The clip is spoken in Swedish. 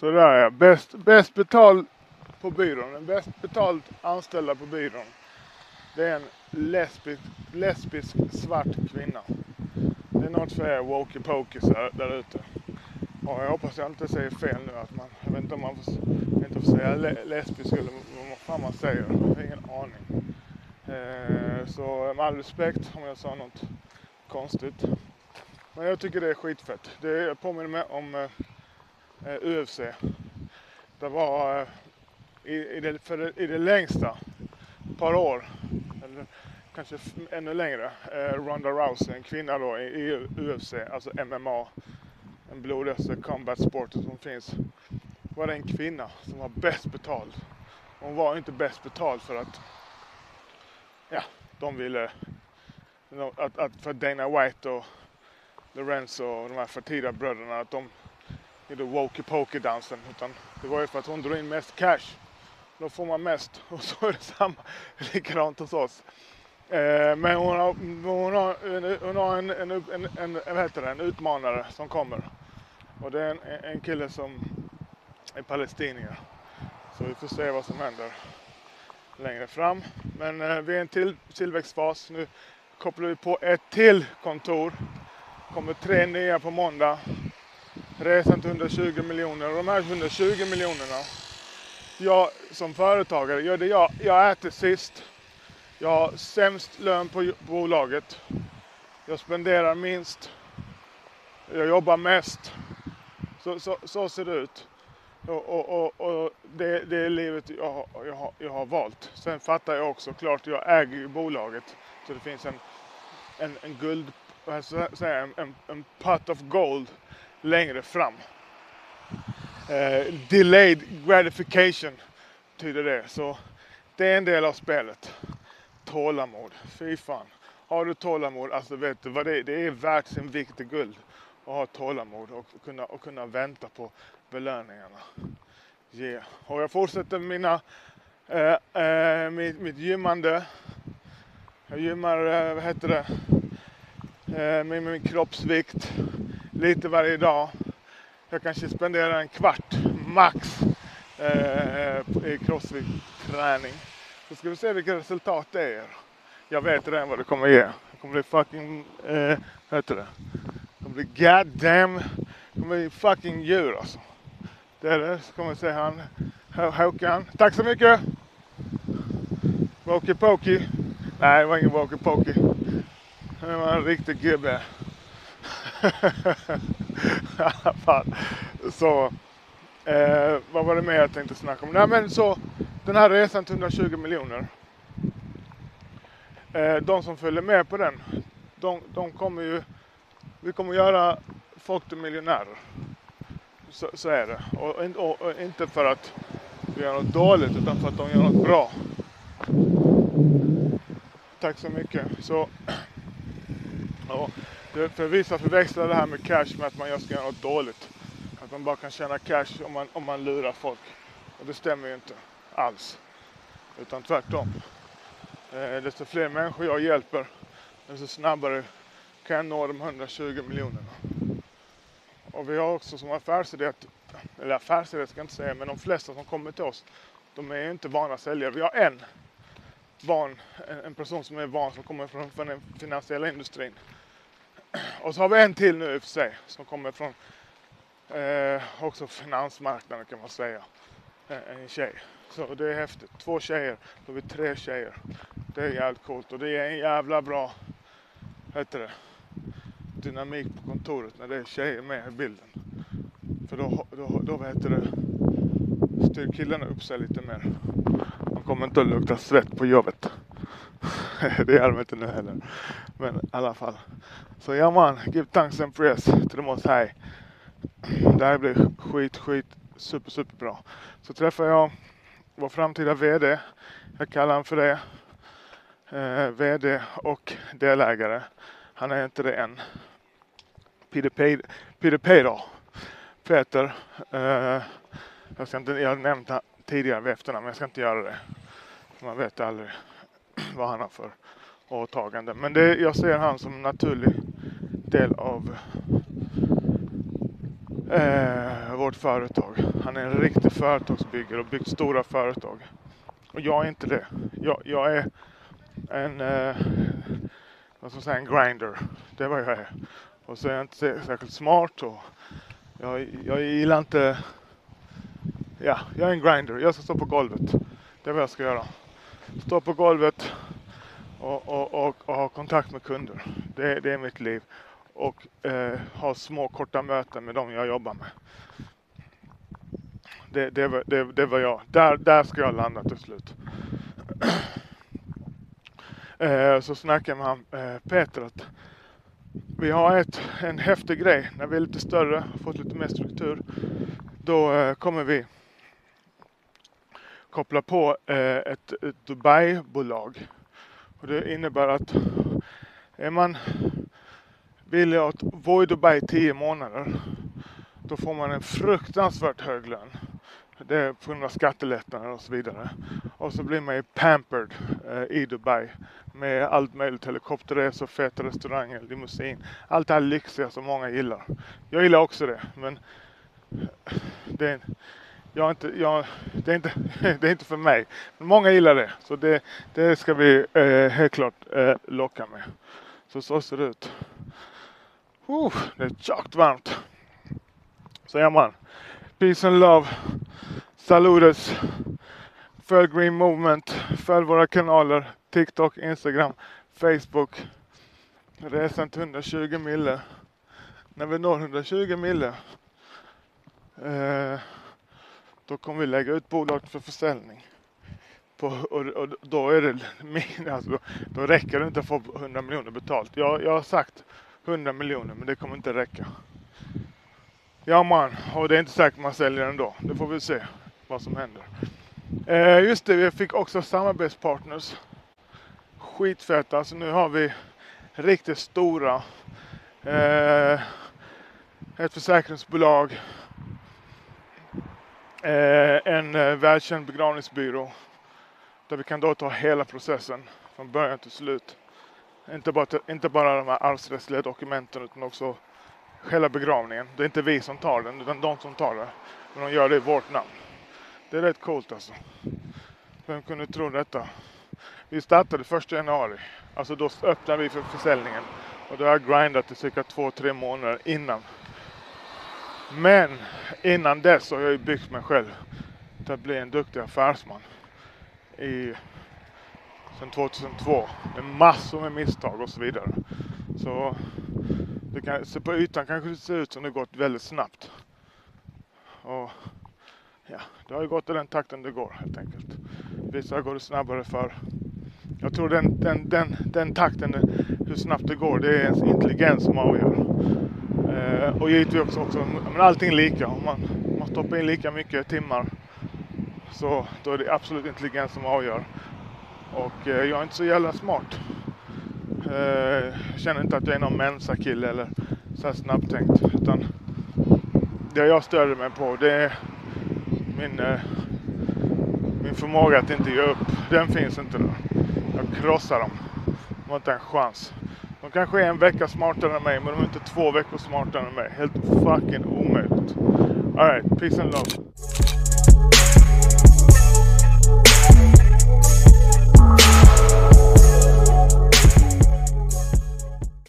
Sådär ja. Bäst, bäst betald på byrån. Den bäst betald anställda på byrån. Det är en lesbisk, lesbisk svart kvinna. Det är något för er walkie-pokies där, där ute. Och jag hoppas jag inte säger fel nu. Att man, jag vet inte om man får, inte får säga le, lesbisk eller vad fan man säger. Jag har ingen aning. Eh, så med all respekt om jag sa något konstigt. Men jag tycker det är skitfett. Det påminner mig om eh, Eh, UFC. Det var eh, i, i, det, för det, i det längsta, ett par år, eller kanske ännu längre, eh, Ronda Rousey, en kvinna då i, i UFC, alltså MMA, den blodigaste combat sporten som finns, var det en kvinna som var bäst betald. Hon var inte bäst betald för att, ja, de ville, att, att för Dana White och Lorenzo och de här Fertida bröderna, att de gjorde walkie-talkie-dansen. Utan det var ju för att hon drog in mest cash. Då får man mest. Och så är det samma, likadant hos oss. Eh, men hon har, hon har, hon har en, en, en, en, vad heter det, en utmanare som kommer. Och det är en, en kille som är palestinier. Så vi får se vad som händer längre fram. Men eh, vi är i en till, tillväxtfas. Nu kopplar vi på ett till kontor. kommer tre nya på måndag. Resan till 120 miljoner. Och de här 120 miljonerna. Jag som företagare gör det jag, jag äter sist. Jag har sämst lön på bolaget. Jag spenderar minst. Jag jobbar mest. Så, så, så ser det ut. Och, och, och, och det, det, är livet jag, jag, har, jag har valt. Sen fattar jag också klart, jag äger ju bolaget. Så det finns en, en, en guld, en, en, en pot of gold längre fram. Eh, delayed gratification betyder det. Så det är en del av spelet. Tålamod. Fy fan. Har du tålamod, alltså vet du vad det är? Det är värt sin vikt i guld. Att ha tålamod och kunna, och kunna vänta på belöningarna. Yeah. Och jag fortsätter mina, eh, eh, mitt, mitt gymmande. Jag gymmar, eh, vad heter det, eh, med min kroppsvikt lite varje dag. Jag kanske spenderar en kvart max eh, i crossfit-träning. Så ska vi se vilka resultat det är. Jag vet redan vad det kommer ge. Det kommer bli fucking, eh, vad heter det? Det kommer bli goddamn, det kommer bli fucking djur alltså. Det är det. Så kommer vi se han, Håkan. Tack så mycket! Walkie-Pokey. Nej, det var ingen walkie-pokey. Det var en riktig gubbe. I alla fall. Så, eh, vad var det mer jag tänkte snacka om? Nej men så, den här resan till 120 miljoner. Eh, de som följer med på den, de, de kommer ju, vi kommer göra folk till miljonärer. Så, så är det. Och, och, och, inte för att vi gör något dåligt utan för att de gör något bra. Tack så mycket. Så, ja, det, för vissa förväxlar det här med cash med att man ska göra något dåligt. Att man bara kan tjäna cash om man, om man lurar folk. Och det stämmer ju inte alls. Utan tvärtom. Eh, desto fler människor jag hjälper, desto snabbare kan jag nå de 120 miljonerna. Och vi har också som affärsidé, att, eller affärsidé ska jag inte säga, men de flesta som kommer till oss, de är inte vana säljare. Vi har en van, en person som är van som kommer från, från den finansiella industrin. Och så har vi en till nu i och för sig som kommer från eh, också finansmarknaden kan man säga. En tjej. Så det är häftigt. Två tjejer, då har vi tre tjejer. Det är jävligt coolt och det är en jävla bra, heter det, dynamik på kontoret när det är tjejer med i bilden. För då, då, då vad heter det, styr killarna upp sig lite mer. De kommer inte att lukta svett på jobbet. det gör de inte nu heller. Men i alla fall. Så ja man, give thanks and praise to the most high. Det här blir skit, skit, super, super bra. Så träffar jag vår framtida VD. Jag kallar honom för det. Eh, VD och delägare. Han är inte det än. Peter, Peter Peter. Peter. Eh, jag, ska inte, jag har nämnt han tidigare vid efternamn, men jag ska inte göra det. Man vet aldrig vad han har för åtagande. Men det, jag ser han som en naturlig del av eh, vårt företag. Han är en riktig företagsbyggare och byggt stora företag. Och jag är inte det. Jag, jag är en, eh, vad ska man säga, en grinder. Det är vad jag är. Och så är jag inte särskilt smart och jag, jag gillar inte, ja, jag är en grinder. Jag ska stå på golvet. Det är vad jag ska göra. Stå på golvet och, och, och, och ha kontakt med kunder. Det, det är mitt liv. Och eh, ha små korta möten med dem jag jobbar med. Det, det, var, det, det var jag. Där, där ska jag landa till slut. eh, så snackade jag med han, eh, Peter att vi har ett, en häftig grej. När vi är lite större och fått lite mer struktur. Då eh, kommer vi koppla på eh, ett, ett Dubai-bolag. Och det innebär att är man villig att bo i Dubai 10 månader då får man en fruktansvärt hög lön. Det är på grund av skattelättnader och så vidare. Och så blir man ju pampered eh, i Dubai med allt möjligt. Helikopterresor, feta restauranger, limousin. Allt det här lyxiga som många gillar. Jag gillar också det men det är, jag inte, jag, det, är inte, det är inte för mig. Men många gillar det. Så det, det ska vi eh, helt klart eh, locka med. Så så ser det ut. Uh, det är tjockt varmt. Så ja man. Peace and love. Saludes. Följ Green Movement. Följ våra kanaler. TikTok, Instagram, Facebook. Resan till 120 mille. När vi når 120 mille. Eh, då kommer vi lägga ut bolaget för försäljning. På, och, och, då är det min, alltså, då räcker det inte att få 100 miljoner betalt. Jag, jag har sagt 100 miljoner men det kommer inte räcka. Ja man, och det är inte säkert man säljer ändå. Det får vi se vad som händer. Eh, just det, vi fick också samarbetspartners. Skitfett. alltså nu har vi riktigt stora. Eh, ett försäkringsbolag. Eh, en eh, välkänd begravningsbyrå. Där vi kan då ta hela processen från början till slut. Inte bara, inte bara de här arvsrättsliga dokumenten utan också själva begravningen. Det är inte vi som tar den utan de som tar den. Men de gör det i vårt namn. Det är rätt coolt alltså. Vem kunde tro detta? Vi startade första januari. Alltså då öppnade vi för försäljningen. Och då har jag grindat i cirka två, tre månader innan. Men innan dess har jag ju byggt mig själv till att bli en duktig affärsman. I sedan 2002 med massor med misstag och så vidare. Så, det kan, så på ytan kanske det ser ut som det gått väldigt snabbt. Och ja, det har ju gått i den takten det går helt enkelt. Vissa går det snabbare för. Jag tror den, den, den, den takten, hur snabbt det går, det är ens intelligens som avgör. Eh, och givetvis också, också men allting är lika. Om man, om man stoppar in lika mycket timmar så då är det absolut intelligens som avgör. Och eh, jag är inte så jävla smart. Eh, jag känner inte att jag är någon mensakille eller så här snabbtänkt. Utan det jag stöder mig på det är min, eh, min förmåga att inte ge upp. Den finns inte där. Jag krossar dem. De har inte en chans. De kanske är en vecka smartare än mig men de är inte två veckor smartare än mig. Helt fucking omöjligt. Alright, peace and love.